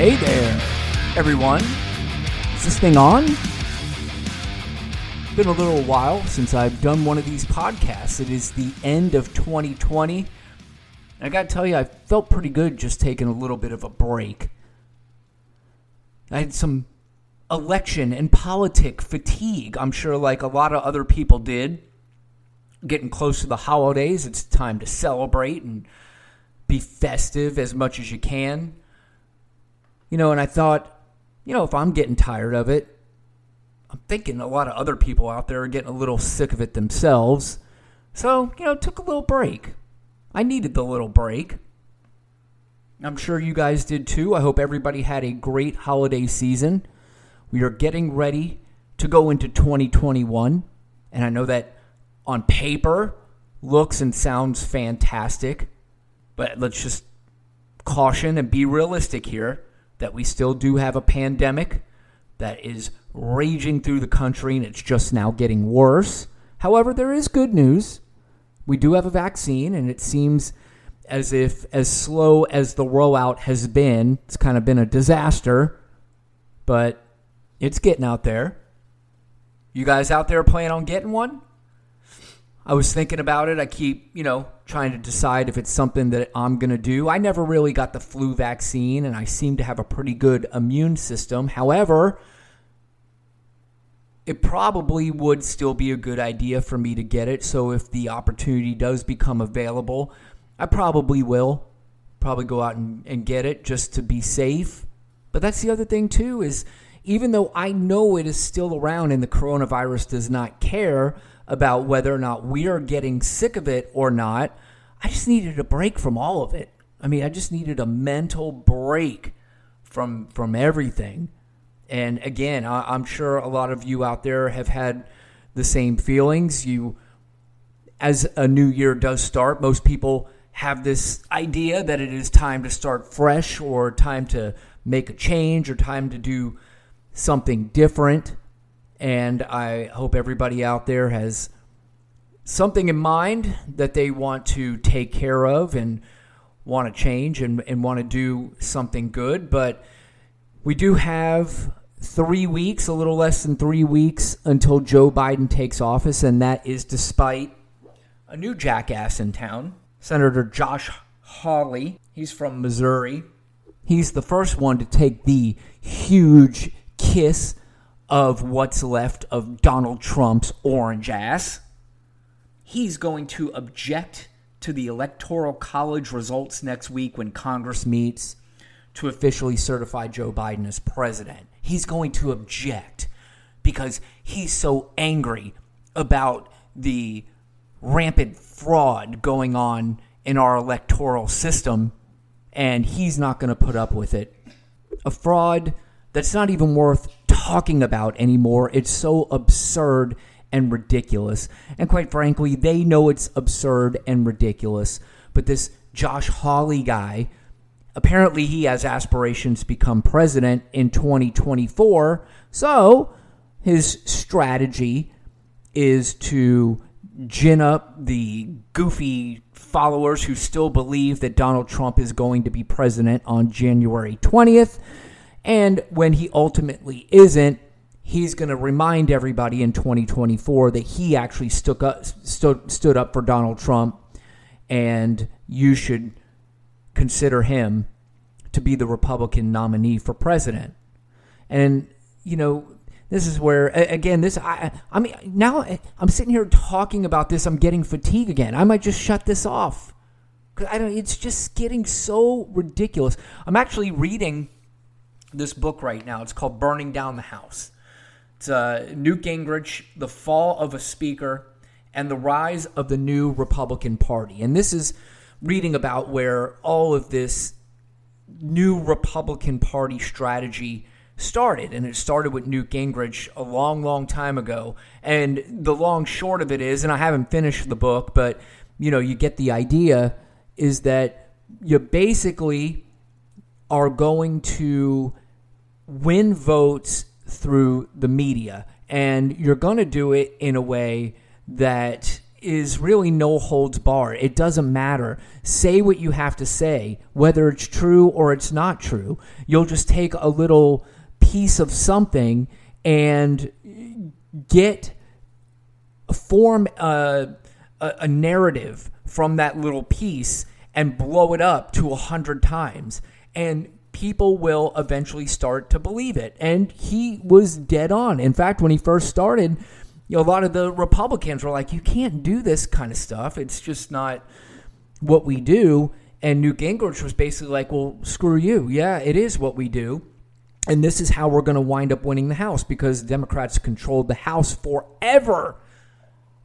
Hey there, everyone. Is this thing on? It's Been a little while since I've done one of these podcasts. It is the end of 2020. I got to tell you, I felt pretty good just taking a little bit of a break. I had some election and politic fatigue. I'm sure, like a lot of other people did. Getting close to the holidays, it's time to celebrate and be festive as much as you can. You know, and I thought, you know, if I'm getting tired of it, I'm thinking a lot of other people out there are getting a little sick of it themselves. So, you know, took a little break. I needed the little break. I'm sure you guys did too. I hope everybody had a great holiday season. We are getting ready to go into 2021. And I know that on paper looks and sounds fantastic. But let's just caution and be realistic here that we still do have a pandemic that is raging through the country and it's just now getting worse. However, there is good news. We do have a vaccine, and it seems as if, as slow as the rollout has been, it's kind of been a disaster, but it's getting out there. You guys out there plan on getting one? I was thinking about it. I keep, you know, trying to decide if it's something that I'm going to do. I never really got the flu vaccine, and I seem to have a pretty good immune system. However, it probably would still be a good idea for me to get it. So if the opportunity does become available, I probably will. Probably go out and, and get it just to be safe. But that's the other thing, too, is even though I know it is still around and the coronavirus does not care about whether or not we are getting sick of it or not, I just needed a break from all of it. I mean, I just needed a mental break from from everything. And again, I, am sure a lot of you out there have had the same feelings. You, as a new year does start, most people have this idea that it is time to start fresh or time to make a change or time to do something different. And I hope everybody out there has something in mind that they want to take care of and want to change and, and want to do something good. But we do have three weeks, a little less than three weeks until Joe Biden takes office, and that is despite a new jackass in town, Senator Josh Hawley. He's from Missouri. He's the first one to take the huge kiss of what's left of Donald Trump's orange ass. He's going to object to the Electoral College results next week when Congress meets to officially certify Joe Biden as president. He's going to object because he's so angry about the rampant fraud going on in our electoral system, and he's not going to put up with it. A fraud that's not even worth talking about anymore. It's so absurd and ridiculous. And quite frankly, they know it's absurd and ridiculous. But this Josh Hawley guy apparently he has aspirations to become president in 2024. So his strategy is to gin up the goofy followers who still believe that Donald Trump is going to be president on January 20th. And when he ultimately isn't, he's going to remind everybody in 2024 that he actually stuck up, stood, stood up for Donald Trump and you should consider him to be the Republican nominee for president. And, you know, this is where again this I I mean now I'm sitting here talking about this I'm getting fatigue again. I might just shut this off. Cuz I don't it's just getting so ridiculous. I'm actually reading this book right now. It's called Burning Down the House. It's uh, Newt Gingrich, The Fall of a Speaker and the Rise of the New Republican Party. And this is reading about where all of this new Republican Party strategy started. And it started with Newt Gingrich a long, long time ago. And the long short of it is, and I haven't finished the book, but you know, you get the idea, is that you basically are going to win votes through the media. And you're going to do it in a way that is really no holds bar. It doesn't matter. Say what you have to say, whether it's true or it's not true. You'll just take a little piece of something and get form a, a, a narrative from that little piece and blow it up to a hundred times. And people will eventually start to believe it. And he was dead on. In fact, when he first started, you know, a lot of the Republicans were like, you can't do this kind of stuff. It's just not what we do. And Newt Gingrich was basically like, well, screw you. Yeah, it is what we do. And this is how we're going to wind up winning the House because Democrats controlled the House forever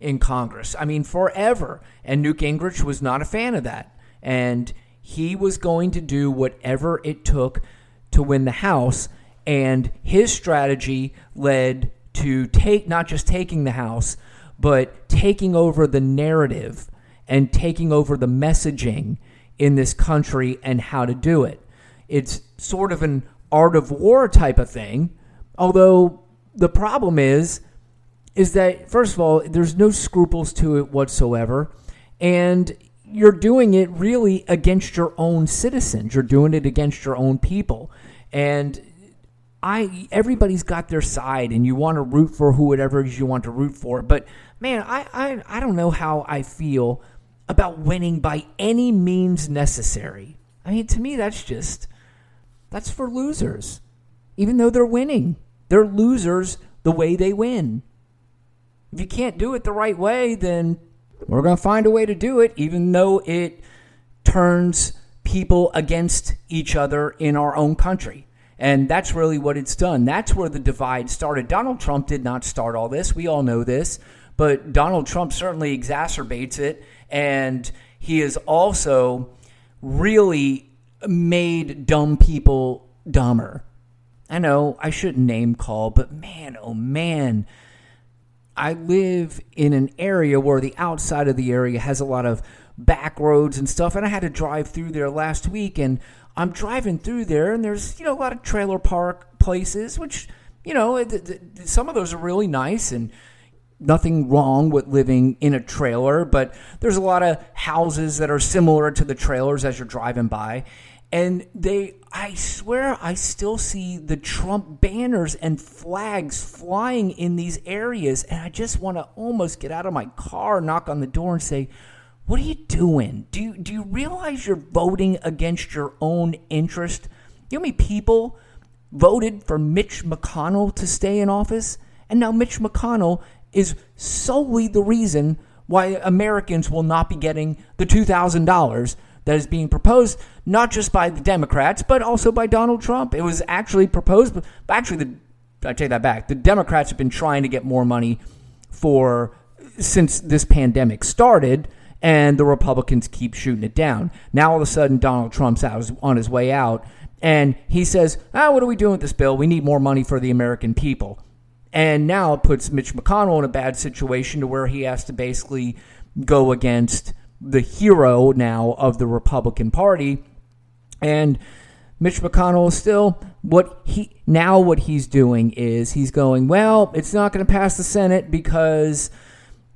in Congress. I mean, forever. And Newt Gingrich was not a fan of that. And he was going to do whatever it took to win the House. And his strategy led to take not just taking the House, but taking over the narrative and taking over the messaging in this country and how to do it. It's sort of an art of war type of thing. Although the problem is, is that first of all, there's no scruples to it whatsoever, and you're doing it really against your own citizens. You're doing it against your own people, and I everybody's got their side, and you want to root for whoever you want to root for. But man, I I, I don't know how I feel about winning by any means necessary. I mean, to me, that's just that's for losers. Even though they're winning, they're losers the way they win. If you can't do it the right way, then we're going to find a way to do it, even though it turns people against each other in our own country. And that's really what it's done. That's where the divide started. Donald Trump did not start all this. We all know this. But Donald Trump certainly exacerbates it. And he has also really made dumb people dumber. I know I shouldn't name call, but man, oh man, I live in an area where the outside of the area has a lot of back roads and stuff, and I had to drive through there last week, and I'm driving through there, and there's you know a lot of trailer park places, which you know some of those are really nice and nothing wrong with living in a trailer, but there's a lot of houses that are similar to the trailers as you're driving by. And they, I swear, I still see the Trump banners and flags flying in these areas. And I just want to almost get out of my car, knock on the door, and say, What are you doing? Do you, do you realize you're voting against your own interest? You know how many people voted for Mitch McConnell to stay in office? And now Mitch McConnell is solely the reason why Americans will not be getting the $2,000 that is being proposed, not just by the Democrats, but also by Donald Trump. It was actually proposed, actually, the, I take that back. The Democrats have been trying to get more money for since this pandemic started, and the Republicans keep shooting it down. Now all of a sudden, Donald Trump's out, on his way out, and he says, "Ah, what are we doing with this bill? We need more money for the American people." And now it puts Mitch McConnell in a bad situation to where he has to basically go against the hero now of the Republican Party. And Mitch McConnell is still what he now what he's doing is he's going, well, it's not going to pass the Senate because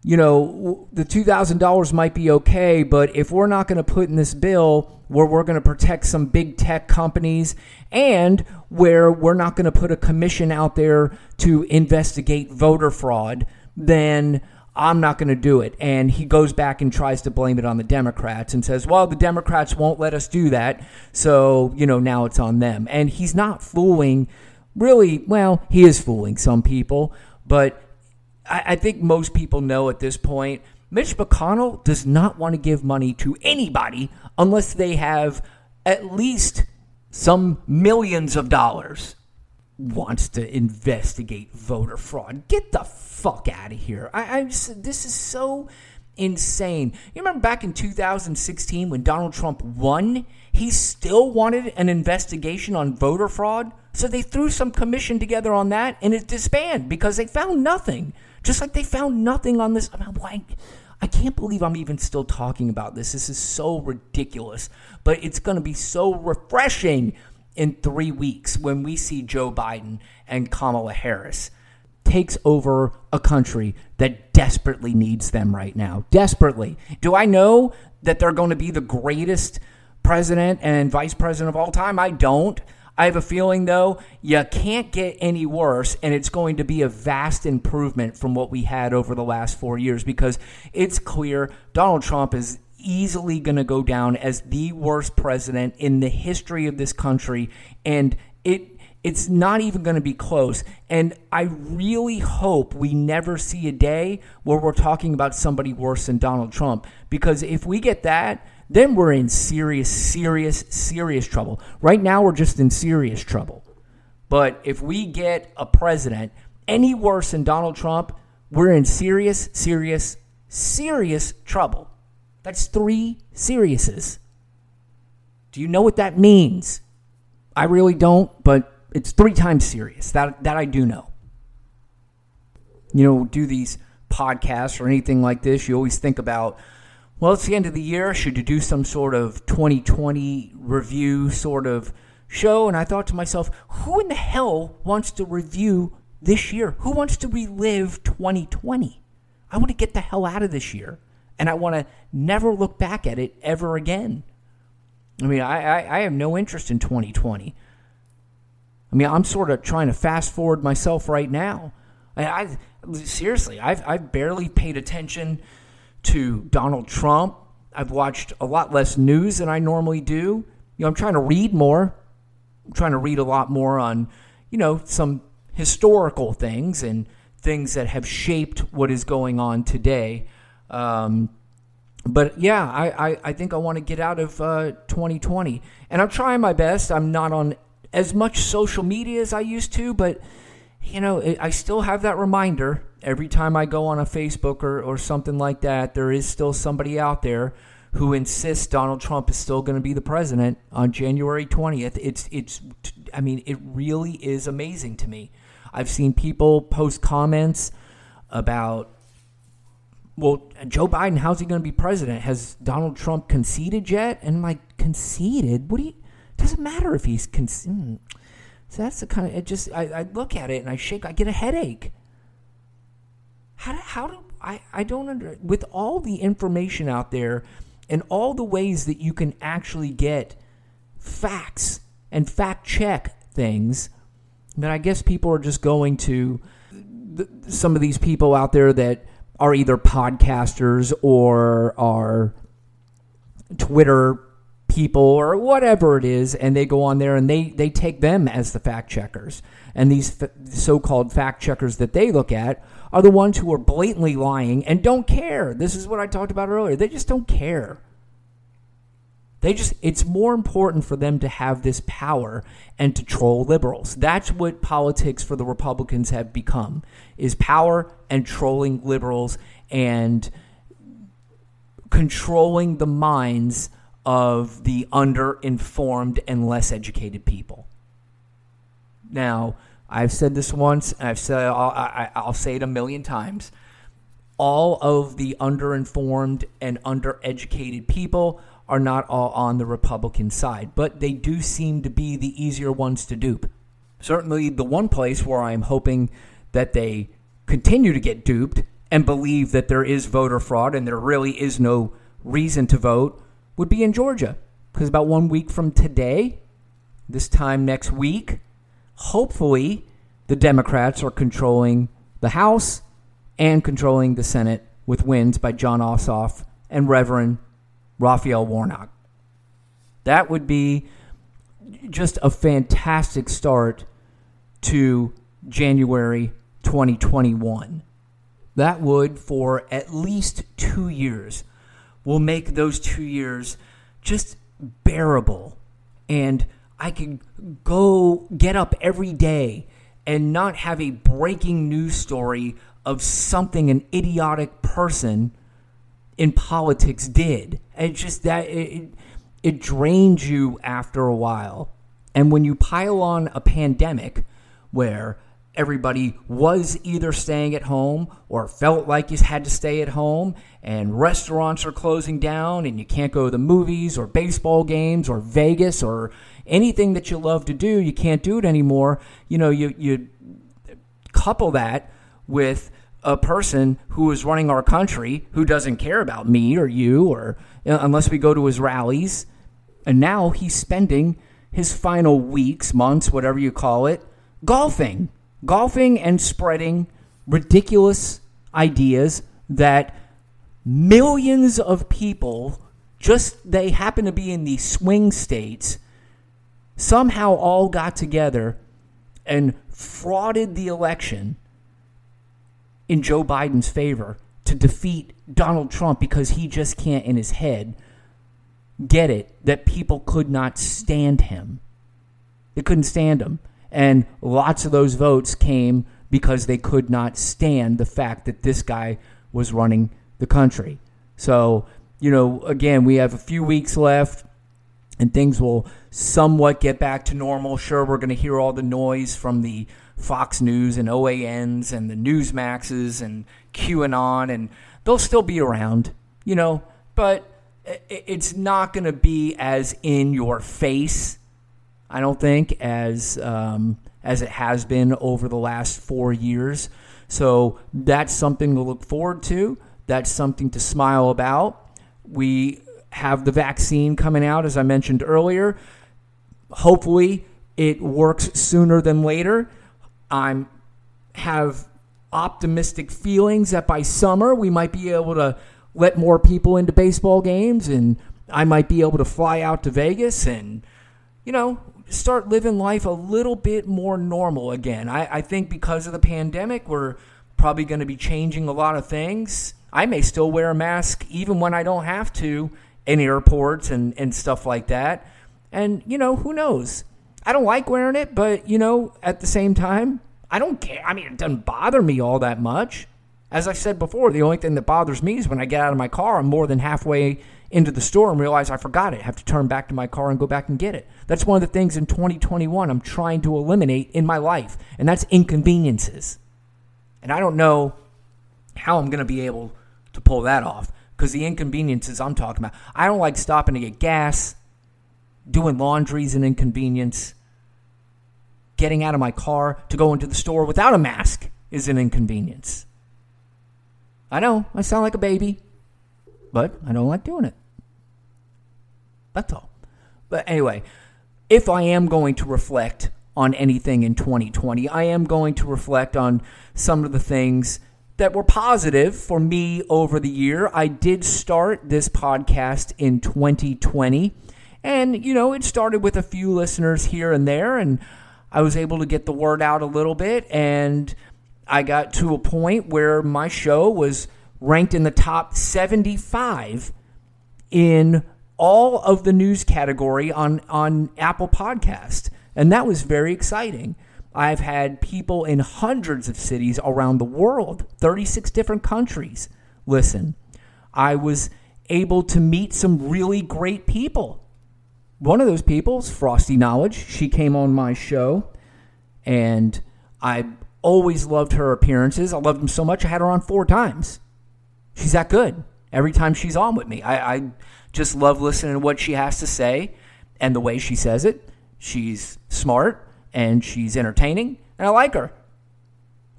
you know, the $2,000 might be okay, but if we're not going to put in this bill where we're going to protect some big tech companies and where we're not going to put a commission out there to investigate voter fraud, then I'm not going to do it. And he goes back and tries to blame it on the Democrats and says, well, the Democrats won't let us do that. So, you know, now it's on them. And he's not fooling, really, well, he is fooling some people, but I, I think most people know at this point Mitch McConnell does not want to give money to anybody unless they have at least some millions of dollars wants to investigate voter fraud. Get the fuck out of here. I, I just, this is so insane. You remember back in 2016 when Donald Trump won? He still wanted an investigation on voter fraud. So they threw some commission together on that and it disbanded because they found nothing. Just like they found nothing on this. I'm like, I can't believe I'm even still talking about this. This is so ridiculous. But it's going to be so refreshing in three weeks when we see Joe Biden and Kamala Harris. takes over a country that desperately needs them right now. Desperately. Do I know that they're going to be the greatest president and vice president of all time? I don't. I have a feeling, though, you can't get any worse, and it's going to be a vast improvement from what we had over the last four years because it's clear Donald Trump is easily going to go down as the worst president in the history of this country, and it it's not even going to be close. And I really hope we never see a day where we're talking about somebody worse than Donald Trump. Because if we get that, then we're in serious, serious, serious trouble. Right now, we're just in serious trouble. But if we get a president any worse than Donald Trump, we're in serious, serious, serious trouble. That's three seriouses. Do you know what that means? I really don't, but it's three times serious. That that I do know. You know, do these podcasts or anything like this, you always think about, well, it's the end of the year. Should you do some sort of 2020 review sort of show? And I thought to myself, who in the hell wants to review this year? Who wants to relive 2020? I want to get the hell out of this year. And I want to never look back at it ever again. I mean, I, I, I have no interest in 2020. I mean, I'm sort of trying to fast forward myself right now. I, I seriously, I've I've barely paid attention to Donald Trump. I've watched a lot less news than I normally do. You know, I'm trying to read more. I'm trying to read a lot more on, you know, some historical things and things that have shaped what is going on today. Um, but yeah, I, I, I, think I want to get out of uh, 2020. And I'm trying my best. I'm not on as much social media as I used to, but you know, I still have that reminder every time I go on a Facebook or, or something like that. There is still somebody out there who insists Donald Trump is still going to be the president on January 20th. It's it's I mean, it really is amazing to me. I've seen people post comments about well, Joe Biden, how's he going to be president? Has Donald Trump conceded yet? And like, conceded? What do you doesn't matter if he's. Cons- mm. So that's the kind of. It just. I, I look at it and I shake. I get a headache. How do, how do I? I don't under. With all the information out there, and all the ways that you can actually get facts and fact check things, that I guess people are just going to the, some of these people out there that are either podcasters or are Twitter people or whatever it is, and they go on there and they, they take them as the fact checkers. And these f- so called fact checkers that they look at are the ones who are blatantly lying and don't care. This is what I talked about earlier. They just don't care. They just, it's more important for them to have this power and to troll liberals. That's what politics for the Republicans have become is power and trolling liberals and controlling the minds of the underinformed and less educated people. Now, I've said this once, and I've said I'll, I'll say it a million times. All of the underinformed and undereducated people are not all on the Republican side, but they do seem to be the easier ones to dupe. Certainly, the one place where I'm hoping that they continue to get duped and believe that there is voter fraud and there really is no reason to vote would be in Georgia. Because about one week from today, this time next week, hopefully the Democrats are controlling the House and controlling the Senate with wins by Jon Ossoff and Reverend Raphael Warnock. That would be just a fantastic start to January 2021. That would, for at least two years, will make those two years just bearable. And I can go get up every day and not have a breaking news story of something an idiotic person in politics did. It's just that it, it drains you after a while. And when you pile on a pandemic where everybody was either staying at home or felt like you had to stay at home, and restaurants are closing down, and you can't go to the movies or baseball games or Vegas or anything that you love to do, you can't do it anymore. You know, you, you couple that with a person who is running our country who doesn't care about me or you or uh, unless we go to his rallies. And now he's spending his final weeks, months, whatever you call it, golfing, golfing and spreading ridiculous ideas that millions of people just they happen to be in the swing states somehow all got together and frauded the election in Joe Biden's favor to defeat Donald Trump because he just can't in his head get it that people could not stand him. They couldn't stand him. And lots of those votes came because they could not stand the fact that this guy was running the country. So, you know, again, we have a few weeks left and things will somewhat get back to normal. Sure, we're going to hear all the noise from the Fox News and OANs and the Newsmaxes and QAnon, and they'll still be around, you know, but it's not going to be as in your face, I don't think, as um, as it has been over the last four years. So that's something to look forward to. That's something to smile about. We have the vaccine coming out, as I mentioned earlier. Hopefully, it works sooner than later. I have optimistic feelings that by summer we might be able to let more people into baseball games and I might be able to fly out to Vegas and, you know, start living life a little bit more normal again. I, I think because of the pandemic, we're probably going to be changing a lot of things. I may still wear a mask even when I don't have to in airports and, and stuff like that. And, you know, who knows? I don't like wearing it, but, you know, at the same time, I don't care. I mean, it doesn't bother me all that much. As I said before, the only thing that bothers me is when I get out of my car, I'm more than halfway into the store and realize I forgot it. I have to turn back to my car and go back and get it. That's one of the things in 2021 I'm trying to eliminate in my life, and that's inconveniences. And I don't know how I'm going to be able to pull that off because the inconveniences I'm talking about, I don't like stopping to get gas, doing laundry is an inconvenience, getting out of my car to go into the store without a mask is an inconvenience. I know, I sound like a baby, but I don't like doing it. That's all. But anyway, if I am going to reflect on anything in 2020, I am going to reflect on some of the things that were positive for me over the year. I did start this podcast in 2020, and you know, it started with a few listeners here and there, and I was able to get the word out a little bit, and I got to a point where my show was ranked in the top 75 in all of the news category on, on Apple Podcast. And that was very exciting. I've had people in hundreds of cities around the world, 36 different countries, listen. I was able to meet some really great people. One of those people is Frosty Knowledge. She came on my show, and I always loved her appearances. I loved them so much, I had her on four times. She's that good. Every time she's on with me, I, I just love listening to what she has to say and the way she says it. She's smart and she's entertaining, and I like her.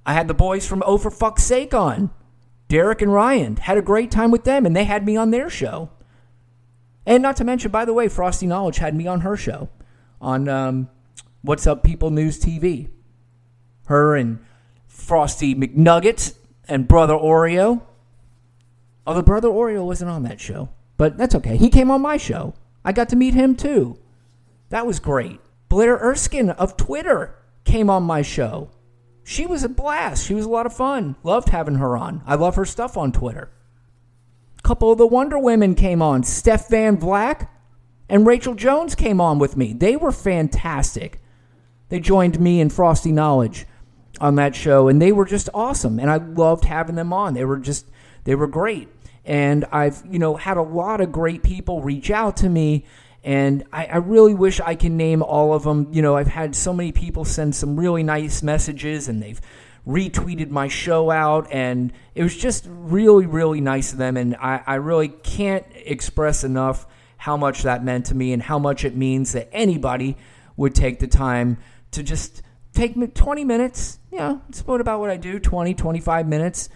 I had the boys from Oh for Fuck's Sake on. Derek and Ryan had a great time with them, and they had me on their show. And not to mention, by the way, Frosty Knowledge had me on her show on um, What's Up People News TV. Her and Frosty McNuggets and Brother Oreo. Although Brother Oreo wasn't on that show, but that's okay. He came on my show. I got to meet him too. That was great. Blair Erskine of Twitter came on my show. She was a blast. She was a lot of fun. Loved having her on. I love her stuff on Twitter. Couple of the Wonder Women came on. Steph Van Vlack and Rachel Jones came on with me. They were fantastic. They joined me and Frosty Knowledge on that show, and they were just awesome. And I loved having them on. They were just, they were great. And I've, you know, had a lot of great people reach out to me and I, I, really wish I can name all of them. You know, I've had so many people send some really nice messages and they've retweeted my show out. And it was just really, really nice of them. And I, I really can't express enough how much that meant to me and how much it means that anybody would take the time to just take me 20 minutes. You know, it's about about what I do 20, 25 minutes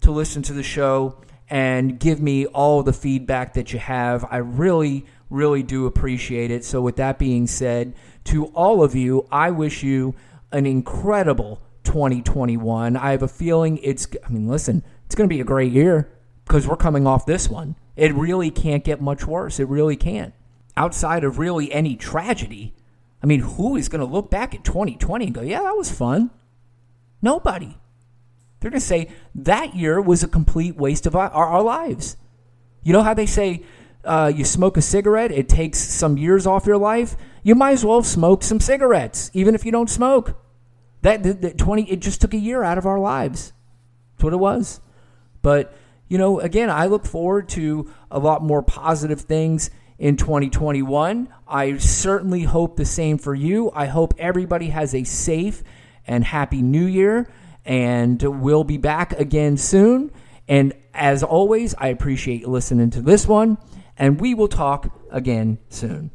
to listen to the show and give me all the feedback that you have. I really, really do appreciate it. So, with that being said, to all of you, I wish you an incredible 2021. I have a feeling it's, I mean, listen, it's going to be a great year because we're coming off this one. It really can't get much worse. It really can't. Outside of really any tragedy, I mean, who is going to look back at 2020 and go, yeah, that was fun? Nobody. They're going to say that year was a complete waste of our, our lives. You know how they say uh, you smoke a cigarette, it takes some years off your life? You might as well smoke some cigarettes, even if you don't smoke. That, that, that 20, it just took a year out of our lives. That's what it was. But, you know, again, I look forward to a lot more positive things in 2021. I certainly hope the same for you. I hope everybody has a safe and happy new year, and we'll be back again soon. And as always, I appreciate listening to this one, and we will talk again soon.